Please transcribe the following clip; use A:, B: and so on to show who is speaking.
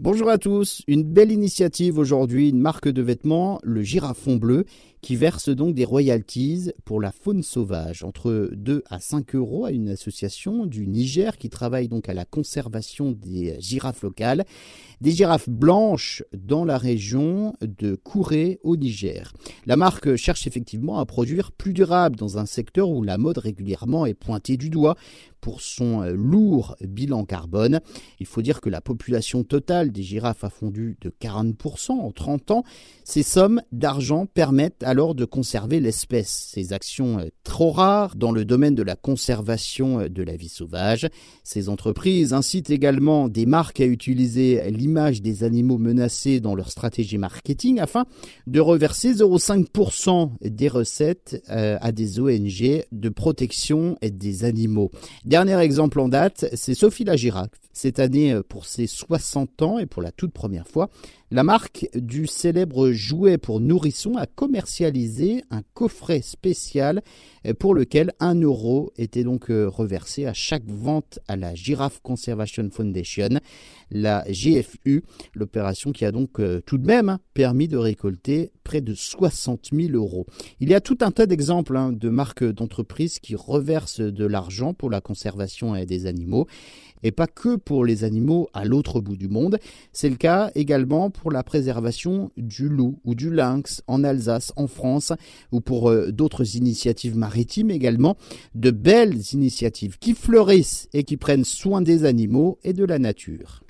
A: Bonjour à tous, une belle initiative aujourd'hui, une marque de vêtements, le girafon bleu, qui verse donc des royalties pour la faune sauvage, entre 2 à 5 euros à une association du Niger qui travaille donc à la conservation des girafes locales, des girafes blanches dans la région de Kouré au Niger. La marque cherche effectivement à produire plus durable dans un secteur où la mode régulièrement est pointée du doigt pour son euh, lourd bilan carbone. Il faut dire que la population totale des girafes a fondu de 40% en 30 ans. Ces sommes d'argent permettent alors de conserver l'espèce. Ces actions euh, trop rares dans le domaine de la conservation euh, de la vie sauvage. Ces entreprises incitent également des marques à utiliser l'image des animaux menacés dans leur stratégie marketing afin de reverser 0,5% des recettes à des ONG de protection des animaux. Dernier exemple en date, c'est Sophie Lagirac. Cette année, euh, pour ses 60 ans et pour la toute première fois, la marque du célèbre jouet pour nourrissons a commercialisé un coffret spécial euh, pour lequel un euro était donc euh, reversé à chaque vente à la Giraffe Conservation Foundation, la GFU, l'opération qui a donc tout de même hein, permis de récolter près de 60 000 euros. Il y a tout un tas d'exemples hein, de marques d'entreprises qui reversent de l'argent pour la conservation des animaux et pas que pour les animaux à l'autre bout du monde. C'est le cas également pour la préservation du loup ou du lynx en Alsace, en France, ou pour euh, d'autres initiatives maritimes également. De belles initiatives qui fleurissent et qui prennent soin des animaux et de la nature.